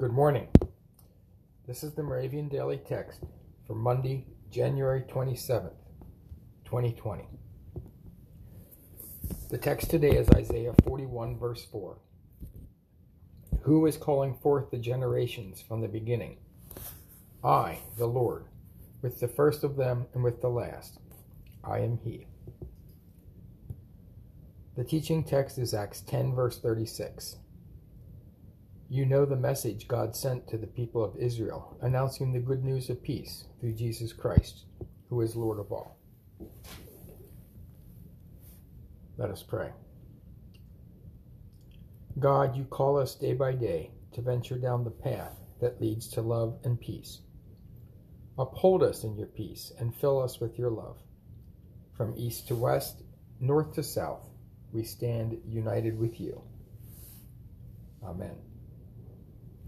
Good morning. This is the Moravian Daily Text for Monday, January 27th, 2020. The text today is Isaiah 41, verse 4. Who is calling forth the generations from the beginning? I, the Lord, with the first of them and with the last. I am He. The teaching text is Acts 10, verse 36. You know the message God sent to the people of Israel, announcing the good news of peace through Jesus Christ, who is Lord of all. Let us pray. God, you call us day by day to venture down the path that leads to love and peace. Uphold us in your peace and fill us with your love. From east to west, north to south, we stand united with you. Amen.